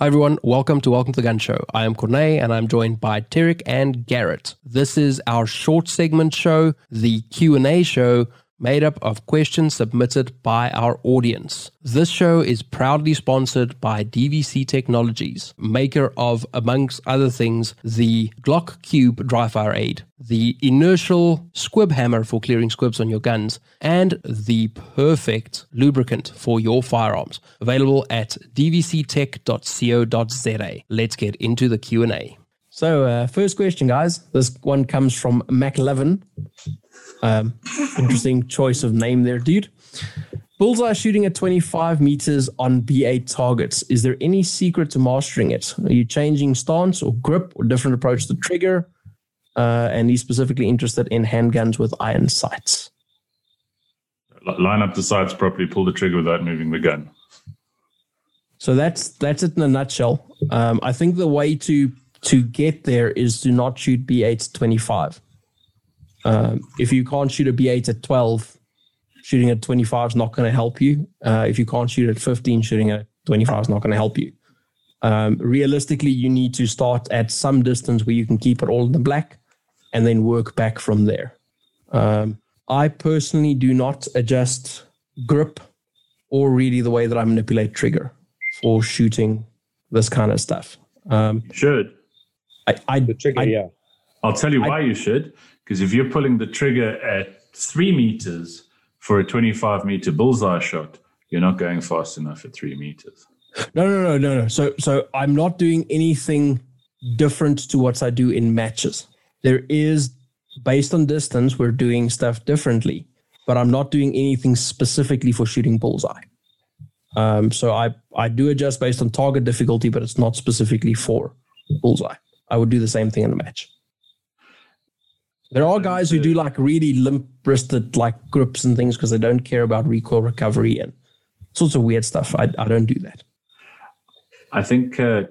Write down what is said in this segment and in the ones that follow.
Hi everyone, welcome to Welcome to the Gun Show. I am Corneille and I'm joined by Tarek and Garrett. This is our short segment show, the Q&A show made up of questions submitted by our audience. This show is proudly sponsored by DVC Technologies, maker of, amongst other things, the Glock Cube dry fire aid, the inertial squib hammer for clearing squibs on your guns, and the perfect lubricant for your firearms. Available at dvctech.co.za. Let's get into the Q&A. So, uh, first question, guys. This one comes from Mac11. Um, interesting choice of name there, dude. Bullseye shooting at 25 meters on B8 targets. Is there any secret to mastering it? Are you changing stance or grip or different approach to trigger? Uh, and he's specifically interested in handguns with iron sights. Line up the sights properly, pull the trigger without moving the gun. So that's that's it in a nutshell. Um, I think the way to to get there is to not shoot B8 25. Um, if you can't shoot a B8 at 12, shooting at 25 is not going to help you. Uh, if you can't shoot at 15, shooting at 25 is not going to help you. Um, realistically, you need to start at some distance where you can keep it all in the black and then work back from there. Um, I personally do not adjust grip or really the way that I manipulate trigger for shooting this kind of stuff. Um, should. I, I, the trigger, I, yeah. I'll tell you why you should. Because if you're pulling the trigger at three meters for a 25 meter bullseye shot, you're not going fast enough at three meters. No, no, no, no, no. So, so I'm not doing anything different to what I do in matches. There is, based on distance, we're doing stuff differently, but I'm not doing anything specifically for shooting bullseye. Um, so I, I do adjust based on target difficulty, but it's not specifically for bullseye. I would do the same thing in a match. There are guys who do like really limp wristed like grips and things because they don't care about recoil recovery and sorts of weird stuff. I, I don't do that. I think uh,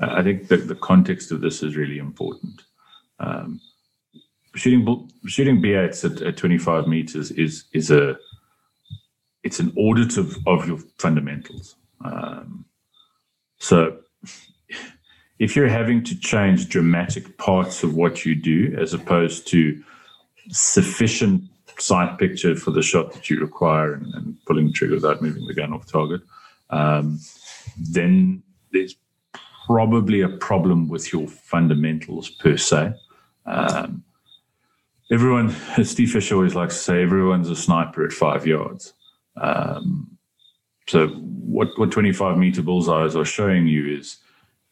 I think the, the context of this is really important. Um, shooting shooting B8s at, at 25 meters is is a it's an audit of, of your fundamentals. Um, so if you're having to change dramatic parts of what you do as opposed to sufficient sight picture for the shot that you require and, and pulling the trigger without moving the gun off target, um, then there's probably a problem with your fundamentals per se. Um, everyone, as Steve Fisher always likes to say, everyone's a sniper at five yards. Um, so what what 25 meter bullseyes are showing you is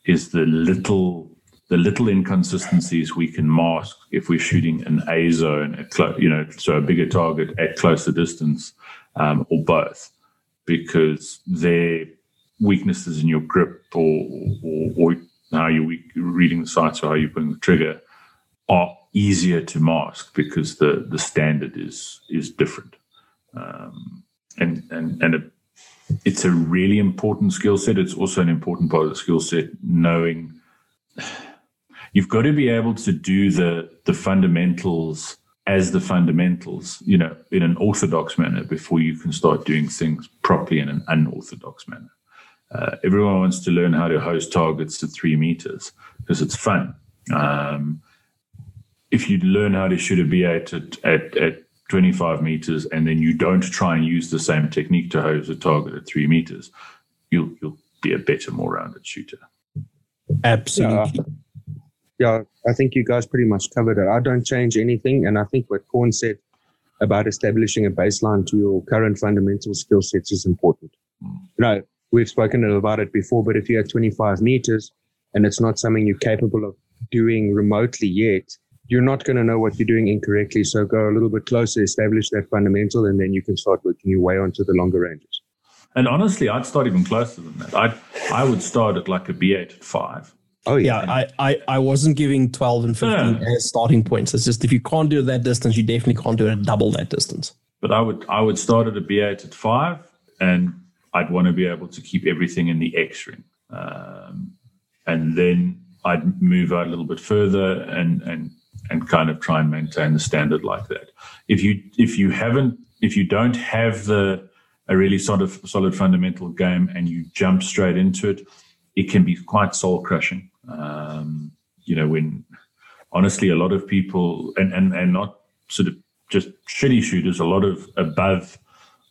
is the little the little inconsistencies we can mask if we're shooting an A zone at you know so a bigger target at closer distance um, or both because their weaknesses in your grip or or, or how you're reading the sights or how you're putting the trigger are easier to mask because the the standard is is different. Um, and and and it's a really important skill set. It's also an important part of the skill set, knowing you've got to be able to do the the fundamentals as the fundamentals, you know, in an orthodox manner before you can start doing things properly in an unorthodox manner. Uh, everyone wants to learn how to host targets to three meters because it's fun. Um, if you learn how to shoot a B8 at, at, at 25 meters and then you don't try and use the same technique to hose a target at three meters, you'll you'll be a better, more rounded shooter. Absolutely. Yeah. yeah, I think you guys pretty much covered it. I don't change anything, and I think what Corn said about establishing a baseline to your current fundamental skill sets is important. Mm. You know, we've spoken about it before, but if you're at 25 meters and it's not something you're capable of doing remotely yet, you're not going to know what you're doing incorrectly. So go a little bit closer, establish that fundamental, and then you can start working your way onto the longer ranges. And honestly, I'd start even closer than that. I I would start at like a B8 at five. Oh yeah, yeah I, I, I wasn't giving 12 and 15 yeah. as starting points. It's just if you can't do that distance, you definitely can't do it at double that distance. But I would I would start at a B8 at five, and I'd want to be able to keep everything in the X ring, um, and then I'd move out a little bit further and and and kind of try and maintain the standard like that. If you if you haven't if you don't have the a really sort of solid fundamental game and you jump straight into it, it can be quite soul crushing. Um, you know, when honestly, a lot of people, and, and, and not sort of just shitty shooters, a lot of above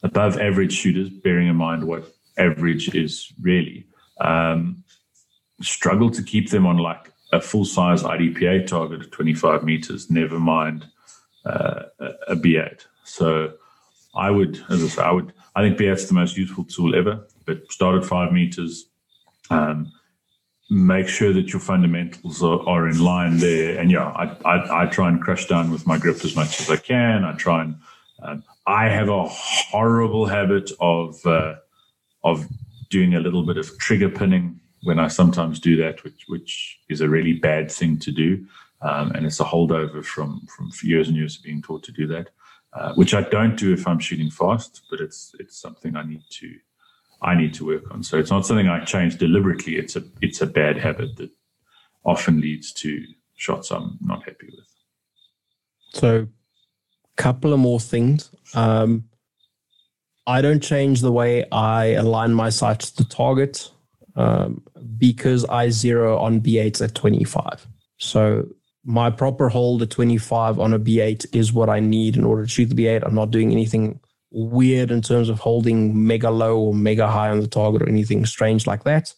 above average shooters, bearing in mind what average is really, um, struggle to keep them on like a full size IDPA target of 25 meters, never mind uh, a B8. So I would, as I say, I would, I think B8's the most useful tool ever, but start at five meters. Um, make sure that your fundamentals are, are in line there. And yeah, I, I, I, try and crush down with my grip as much as I can. I try and, um, I have a horrible habit of, uh, of doing a little bit of trigger pinning when I sometimes do that, which, which is a really bad thing to do. Um, and it's a holdover from, from years and years of being taught to do that, uh, which I don't do if I'm shooting fast, but it's, it's something I need to, I need to work on. So it's not something I change deliberately. It's a it's a bad habit that often leads to shots I'm not happy with. So, couple of more things. Um, I don't change the way I align my sights to target um, because I zero on B8s at 25. So my proper hold at 25 on a B8 is what I need in order to shoot the B8. I'm not doing anything weird in terms of holding mega low or mega high on the target or anything strange like that.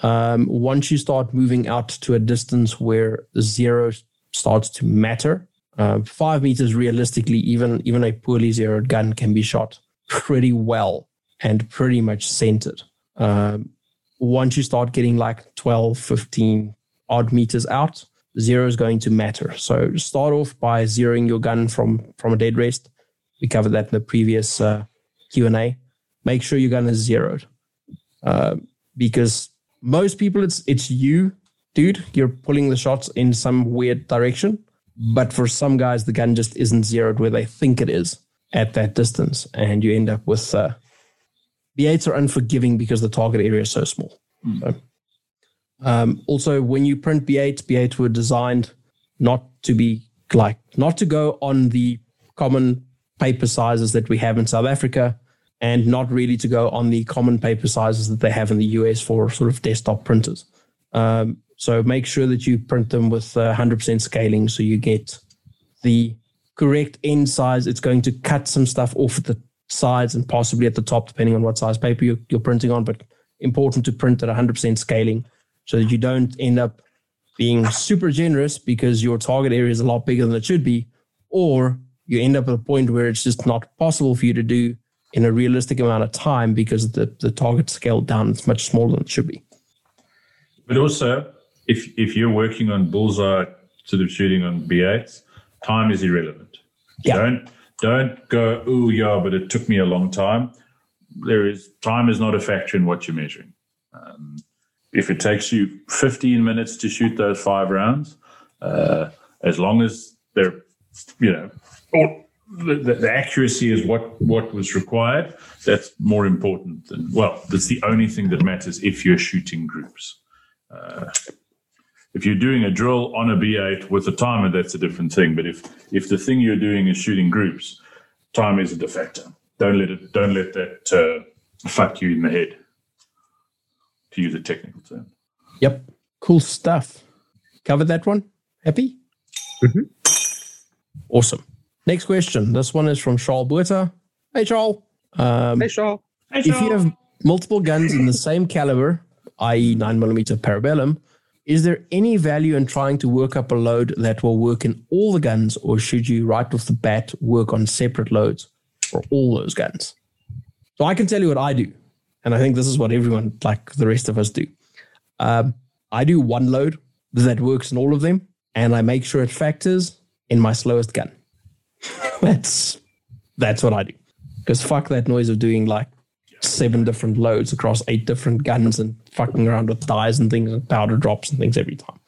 Um, once you start moving out to a distance where zero starts to matter, uh, five meters realistically, even even a poorly zeroed gun can be shot pretty well and pretty much centered. Um, once you start getting like 12, 15 odd meters out, zero is going to matter. So start off by zeroing your gun from from a dead rest we covered that in the previous uh, Q&A. Make sure your gun is zeroed. Uh, because most people, it's it's you, dude. You're pulling the shots in some weird direction. But for some guys, the gun just isn't zeroed where they think it is at that distance. And you end up with uh, B8s are unforgiving because the target area is so small. Mm. So, um, also, when you print B8s, B8s were designed not to be like, not to go on the common paper sizes that we have in South Africa and not really to go on the common paper sizes that they have in the US for sort of desktop printers. Um, so make sure that you print them with uh, 100% scaling so you get the correct end size. It's going to cut some stuff off at the sides and possibly at the top, depending on what size paper you're, you're printing on. But important to print at 100% scaling so that you don't end up being super generous because your target area is a lot bigger than it should be, or you end up at a point where it's just not possible for you to do in a realistic amount of time because the, the target scaled down is much smaller than it should be. But also, if if you're working on bullseye sort of shooting on B8s, time is irrelevant. Yeah. Don't don't go, oh yeah, but it took me a long time. There is time is not a factor in what you're measuring. Um, if it takes you 15 minutes to shoot those five rounds, uh, as long as they're you know or the, the, accuracy is what what was required. That's more important than well. That's the only thing that matters if you're shooting groups. Uh, if you're doing a drill on a B8 with a timer, that's a different thing. But if if the thing you're doing is shooting groups, time isn't a factor. Don't let it. Don't let that uh, fuck you in the head. To use a technical term. Yep. Cool stuff. Covered that one. Happy. Mm-hmm. Awesome. Next question. This one is from Charles Buerta. Hey, Charles. Um, hey, Charles. Hey, If you have multiple guns in the same caliber, i.e., 9mm parabellum, is there any value in trying to work up a load that will work in all the guns, or should you right off the bat work on separate loads for all those guns? So I can tell you what I do, and I think this is what everyone, like the rest of us, do. Um, I do one load that works in all of them, and I make sure it factors in my slowest gun that's that's what I do. Because fuck that noise of doing like seven different loads across eight different guns and fucking around with dies and things and powder drops and things every time.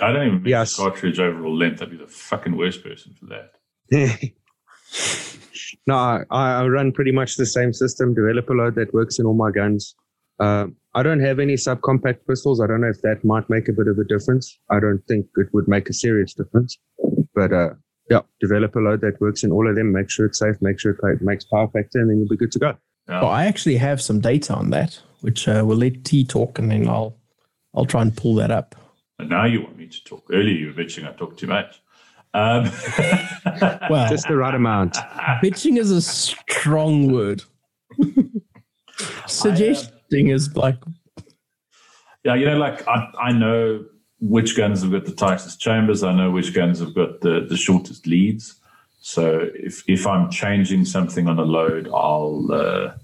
I don't even yes. cartridge overall length. I'd be the fucking worst person for that. no, I, I, run pretty much the same system, developer load that works in all my guns. Uh, I don't have any subcompact pistols. I don't know if that might make a bit of a difference. I don't think it would make a serious difference. But uh, yeah, develop a load that works in all of them. Make sure it's safe. Make sure it makes power factor, and then you'll be good to go. Yeah. Well, I actually have some data on that, which uh, we'll let T talk, and then I'll I'll try and pull that up. And now you want me to talk. Earlier you were bitching I talked too much. Um, Well, Just the right amount. bitching is a strong word. Suggesting is like, yeah, you know, like I, I know which guns have got the tightest chambers. I know which guns have got the, the shortest leads. So if if I'm changing something on a load, I'll uh,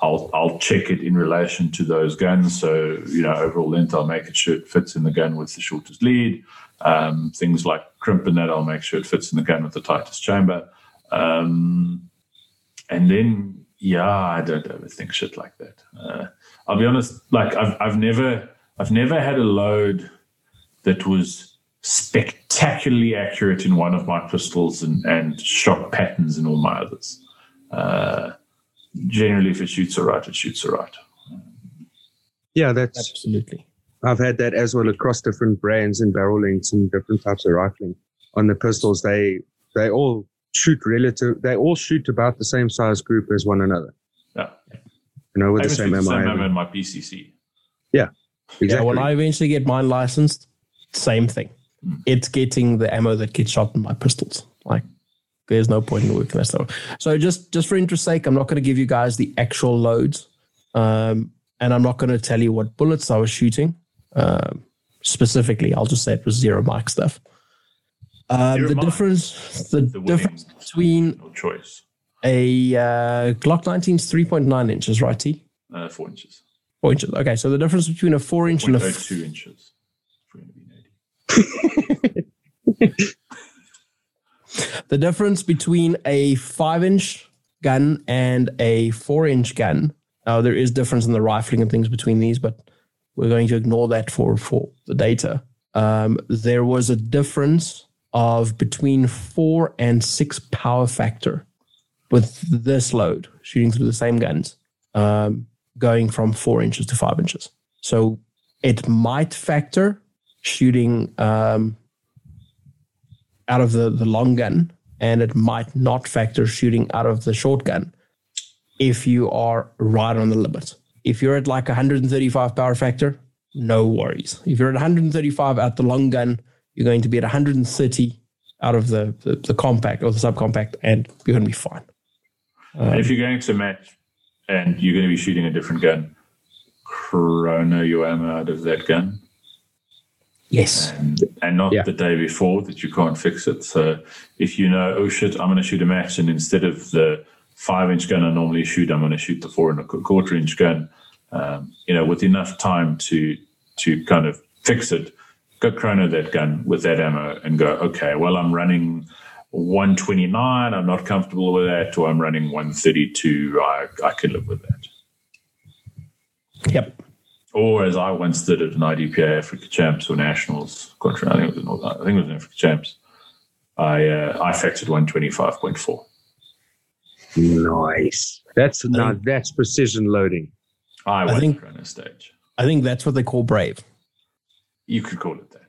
I'll I'll check it in relation to those guns. So you know, overall length, I'll make it sure it fits in the gun with the shortest lead. Um, things like crimp and that, I'll make sure it fits in the gun with the tightest chamber. Um, and then, yeah, I don't overthink shit like that. Uh, I'll be honest, like I've I've never I've never had a load that was spectacularly accurate in one of my pistols and, and shot patterns in all my others. Uh, generally, if it shoots all right, it shoots all right. Yeah, that's absolutely. I've had that as well across different brands and barrel lengths and different types of rifling. On the pistols, they they all shoot relative. They all shoot about the same size group as one another. Yeah. You know, with I the same shoot the ammo. same ammo in my PCC. Yeah, Exactly. Yeah, when I eventually get mine licensed, same thing. Hmm. It's getting the ammo that gets shot in my pistols. Like, there's no point in working that stuff. So just just for interest sake, I'm not going to give you guys the actual loads, um, and I'm not going to tell you what bullets I was shooting um, specifically. I'll just say it was zero mic stuff. Um, Zero the difference, the, The difference between no choice. a uh, Glock 19 is 3.9 inches, right? T Uh, four inches. four inches. Okay, so the difference between a four inch and a two inches. If we're going to be nerdy. The difference between a five inch gun and a four inch gun. Now there is difference in the rifling and things between these, but we're going to ignore that for for the data. Um, there was a difference of between four and six power factor with this load shooting through the same guns, um, going from four inches to five inches. So it might factor shooting um, out of the, the long gun and it might not factor shooting out of the short gun if you are right on the limit. If you're at like 135 power factor, no worries. If you're at 135 at the long gun, you're going to be at 130 out of the, the, the compact or the subcompact and you're going to be fine. and if you're going to match and you're going to be shooting a different gun, chrono your ammo out of that gun. Yes. and, and not Yeah. the day before that you can't fix it. So if you know, oh shit, I'm going to shoot a match, and instead of the five inch gun I normally shoot, I'm going to shoot the four and a quarter inch gun. Um, you know, with enough time to to kind of fix it, go chrono that gun with that ammo and go, okay, well, I'm running 129. I'm not comfortable with that, or I'm running 132. I I can live with that. Yep. Or as I once did at an IDPA Africa Champs or Nationals, contra- I think it was, North, I think it was an Africa Champs. I uh, I factored one twenty five point four. Nice. That's now think- that's precision loading. I won think- the chrono stage. I think that's what they call brave. You could call it that.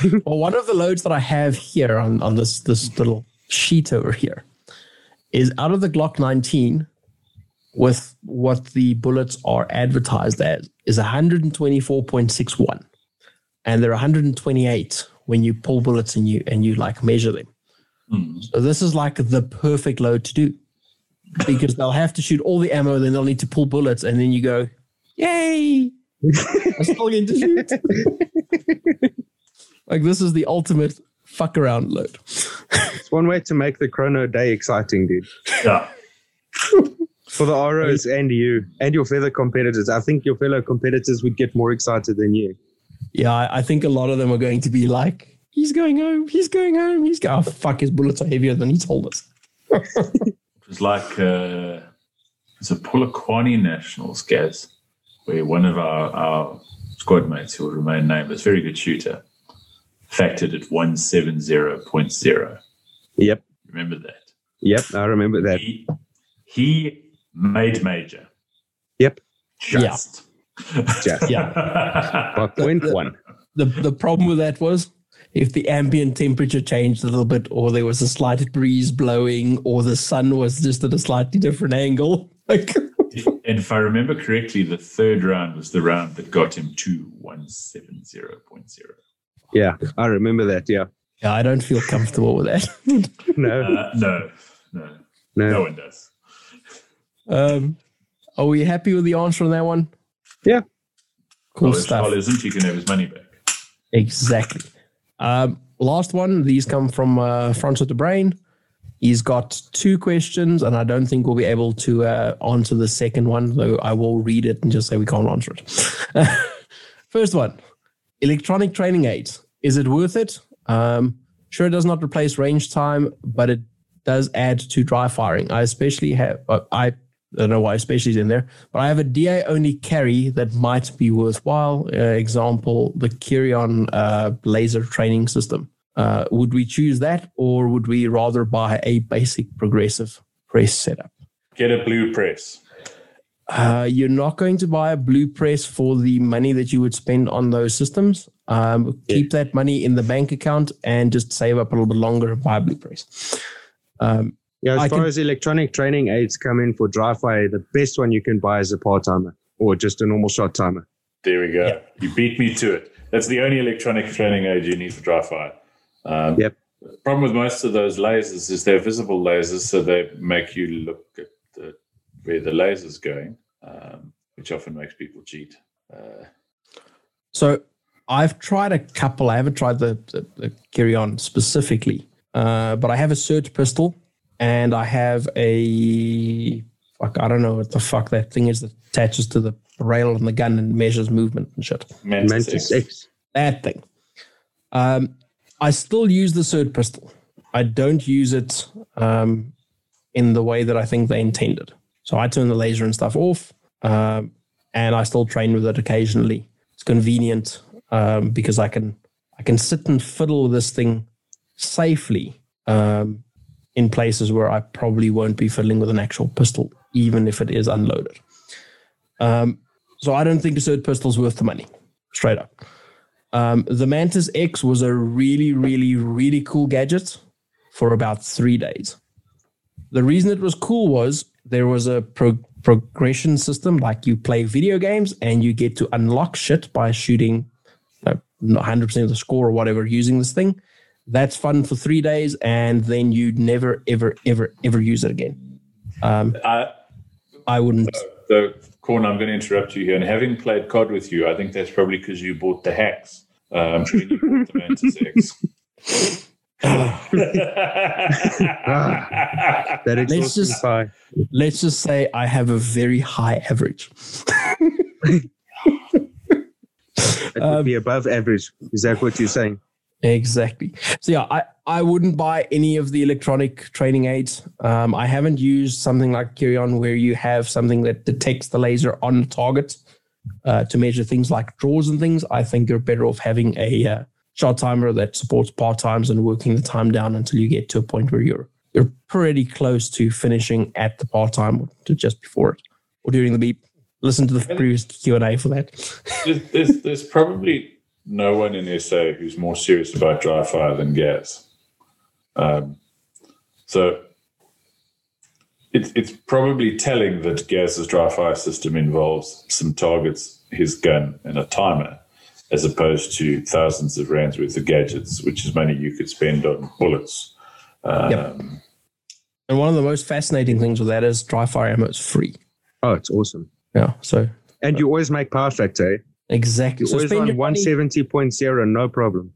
Well, one of the loads that I have here on, on this this little sheet over here is out of the Glock 19 with what the bullets are advertised as is 124.61 and they're 128 when you pull bullets and you and you like measure them Hmm. so this is like the perfect load to do because they'll have to shoot all the ammo then they'll need to pull bullets and then you go yay i'm still get to shoot like this is the ultimate fuck around load It's one way to make the chrono day exciting, dude. Yeah. For the ROs and you and your fellow competitors. I think your fellow competitors would get more excited than you. Yeah, I, I think a lot of them are going to be like, he's going home, he's going home, he's going, oh, fuck, his bullets are heavier than he told us. It was like uh, it's a Polokwane Nationals, Gaz, where one of our, our squad mates, who will remain nameless, very good shooter, factored at 170.0. Yep. Remember that? Yep. I remember that. He, he made major. Yep. Just. Just. Yeah. By point one. The, the problem with that was if the ambient temperature changed a little bit, or there was a slight breeze blowing, or the sun was just at a slightly different angle, like and if I remember correctly, the third round was the round that got him to 170.0. Yeah, I remember that. Yeah. Yeah, I don't feel comfortable with that. No, Uh, no, no, no. no one does. Um, are we happy with the answer on that one? Yeah. Cool well, if stuff. Charles isn't, you can have his money back. Exactly. Um, last one. These come from uh, Front of the Brain. He's got two questions, and I don't think we'll be able to uh, answer the second one, though I will read it and just say we can't answer it. First one electronic training aids. Is it worth it? Um, sure, it does not replace range time, but it does add to dry firing. I especially have, uh, I don't know why especially is in there, but I have a DA only carry that might be worthwhile. Uh, example, the Kirion uh, laser training system. Uh, would we choose that or would we rather buy a basic progressive press setup? Get a blue press. Uh, you're not going to buy a blue press for the money that you would spend on those systems. Um, Keep that money in the bank account and just save up a little bit longer and buy a blue press. Um, Yeah, as I far can- as electronic training aids come in for dry fire, the best one you can buy is a par timer or just a normal shot timer. There we go. Yeah. You beat me to it. That's the only electronic training aid you need for dry fire. Um, Yep. Problem with most of those lasers is they're visible lasers, so they make you look at the, where the laser's going, um, which often makes people cheat. Uh, So I've tried a couple. I haven't tried the, the, the Kirion specifically, uh, but I have a SIRT pistol and I have a fuck. I don't know what the fuck that thing is that attaches to the rail on the gun and measures movement and shit. Mantis, Mantis X. X. That thing. Um, I still use the SIRT pistol. I don't use it um, in the way that I think they intended. So I turn the laser and stuff off, um, and I still train with it occasionally. It's convenient um, because I can I can sit and fiddle with this thing safely um, in places where I probably won't be fiddling with an actual pistol, even if it is unloaded. Um, so I don't think a SIRT pistol's worth the money, straight up. Um, the Mantis X was a really, really, really cool gadget for about three days. The reason it was cool was there was a pro- progression system, like you play video games and you get to unlock shit by shooting uh, 100% of the score or whatever using this thing. That's fun for three days, and then you never, ever, ever, ever use it again. Um, I, I wouldn't. the corner, I'm going to interrupt you here. And having played COD with you, I think that's probably because you bought the hacks. Um, when you bought the Mantis X. That Let's just- buy. Let's just say I have a very high average. It would be above average. Is that what you're saying? Exactly. So yeah, I, I wouldn't buy any of the electronic training aids. Um, I haven't used something like Kirion where you have something that detects the laser on the target uh, to measure things like draws and things. I think you're better off having a uh, shot timer that supports par times and working the time down until you get to a point where you're you're pretty close to finishing at the par time or to just before it or during the beep. Listen to the previous Q and A for that. there's, there's, there's probably no one in SA who's more serious about dry fire than Gaz. Um, so it's it's probably telling that Gaz's dry fire system involves some targets, his gun, and a timer, as opposed to thousands of rands worth of gadgets, which is money you could spend on bullets. Um, Yep. And one of the most fascinating things with that is dry fire ammo is free. Oh, it's awesome. Yeah. So And you always make power factor. Eh? Exactly. You So always on your, money, 170.0, no problem.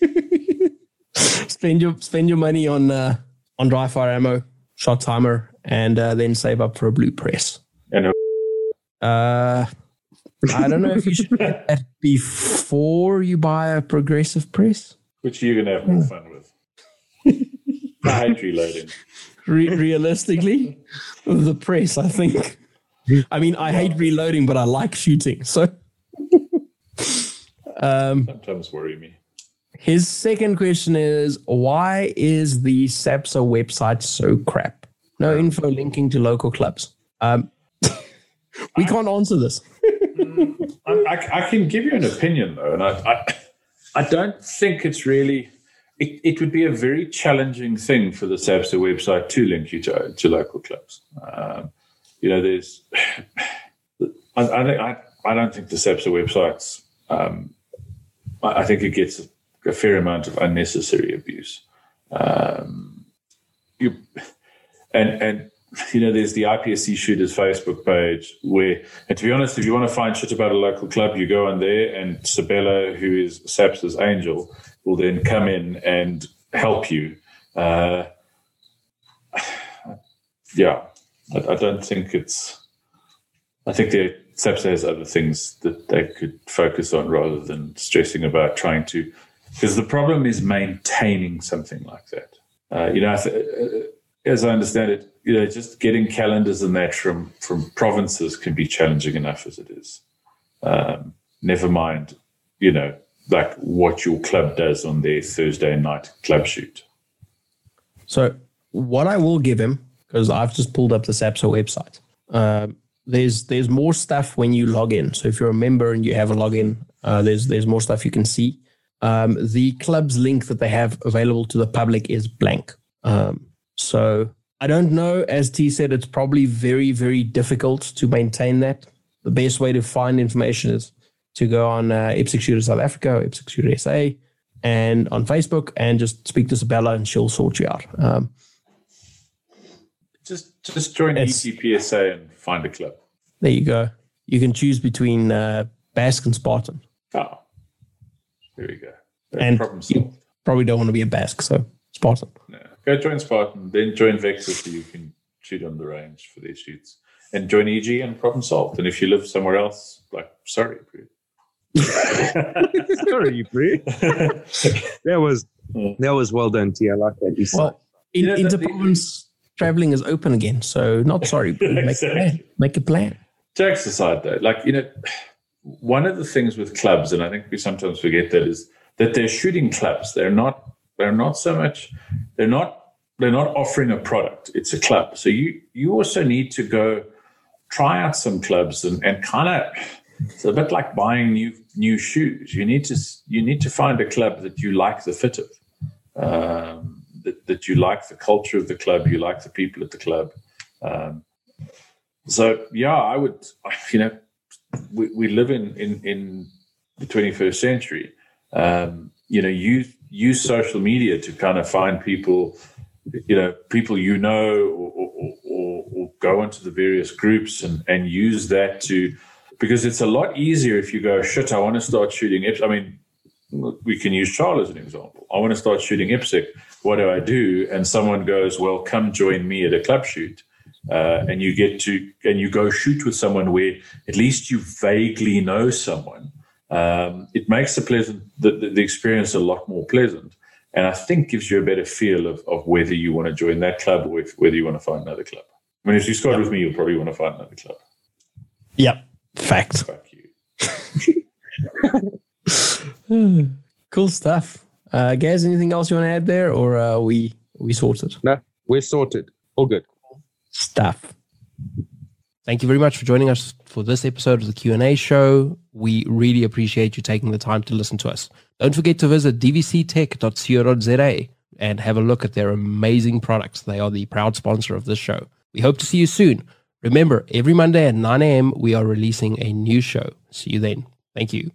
spend your spend your money on uh, on dry fire ammo, shot timer, and uh, then save up for a blue press. And a- Uh, I don't know if you should get that before you buy a progressive press. which you're going to have more fun with. I hate reloading. Re- realistically, the press, I think. I mean, I hate reloading, but I like shooting. So, um, Sometimes worry me. his second question is why is the SAPSA website so crap? No info linking to local clubs. Um, we can't answer this. I, I, I can give you an opinion though, and I, I, I don't think it's really. It, it would be a very challenging thing for the SAPSA website to link you to, to local clubs. Um, you know, there's, I, I, I, I don't think the SAPSA websites, um, I, think it gets a, fair amount of unnecessary abuse. Um, you, and, and, you know, there's the IPSC shooters Facebook page where, and to be honest, if you want to find shit about a local club, you go on there and Sabella, who is SAPS's angel, will then come in and help you. Uh, yeah, I, I, don't think it's. I think the SAPSA has other things that they could focus on rather than stressing about trying to. Because the problem is maintaining something like that. Uh, you know, uh, as I understand it, you know, just getting calendars and that from from provinces can be challenging enough as it is. Um, never mind, you know, like what your club does on their Thursday night club shoot. So what I will give him, because I've just pulled up the SAPSA website. Uh, there's there's more stuff when you log in. So if you're a member and you have a login, uh, there's there's more stuff you can see. Um, the club's link that they have available to the public is blank. Um, so I don't know. As T said, it's probably very very difficult to maintain that. The best way to find information is to go on uh, IPSC Shooter South Africa, IPSC Shooter SA, and on Facebook, and just speak to Sabella, and she'll sort you out. Um, just just join ECPSA and find a club. There you go. You can choose between uh, BASC and Spartan. Oh, there we go. and problem you probably don't want to be a Basque, so Spartan. No. Go join Spartan, then join Vector so you can shoot on the range for these shoots. And join EG and problem solved. And if you live somewhere else, like, sorry, Sorry, Bree. that was that was well done, T. I like that. well, in, you know, province traveling is open again, so not sorry. Make exactly. a plan. Make a plan. Jokes aside, though, like you know, one of the things with clubs, and I think we sometimes forget that is that they're shooting clubs. They're not. They're not so much. They're not. They're not offering a product. It's a club. So you you also need to go try out some clubs and, and kind of it's a bit like buying new new shoes. You need to you need to find a club that you like the fit of, um, that that you like the culture of the club, you like the people at the club. Um, so yeah, I would you know we, we live in in in the 21st century. Um, you know, use use social media to kind of find people, you know, people you know, or, or, or, or go into the various groups and and use that to because it's a lot easier if you go, shit, I want to start shooting. I mean, we can use Charles as an example. I want to start shooting IPSC. What do I do? And someone goes, well, come join me at a club shoot. Uh, and you get to, and you go shoot with someone where at least you vaguely know someone. Um, it makes the pleasant, the, the, experience a lot more pleasant. And I think gives you a better feel of, of whether you want to join that club or if, whether you want to find another club. I mean, if you start yep. with me, you'll probably want to find another club. Yep. Fact. cool stuff. Uh, guys, anything else you want to add there, or uh, we we sorted? No, we're sorted. All good. Stuff. Thank you very much for joining us for this episode of the Q&A show. We really appreciate you taking the time to listen to us. Don't forget to visit dvctech.co.za and have a look at their amazing products. They are the proud sponsor of this show. We hope to see you soon. Remember, every Monday at 9 a.m., we are releasing a new show. See you then. Thank you.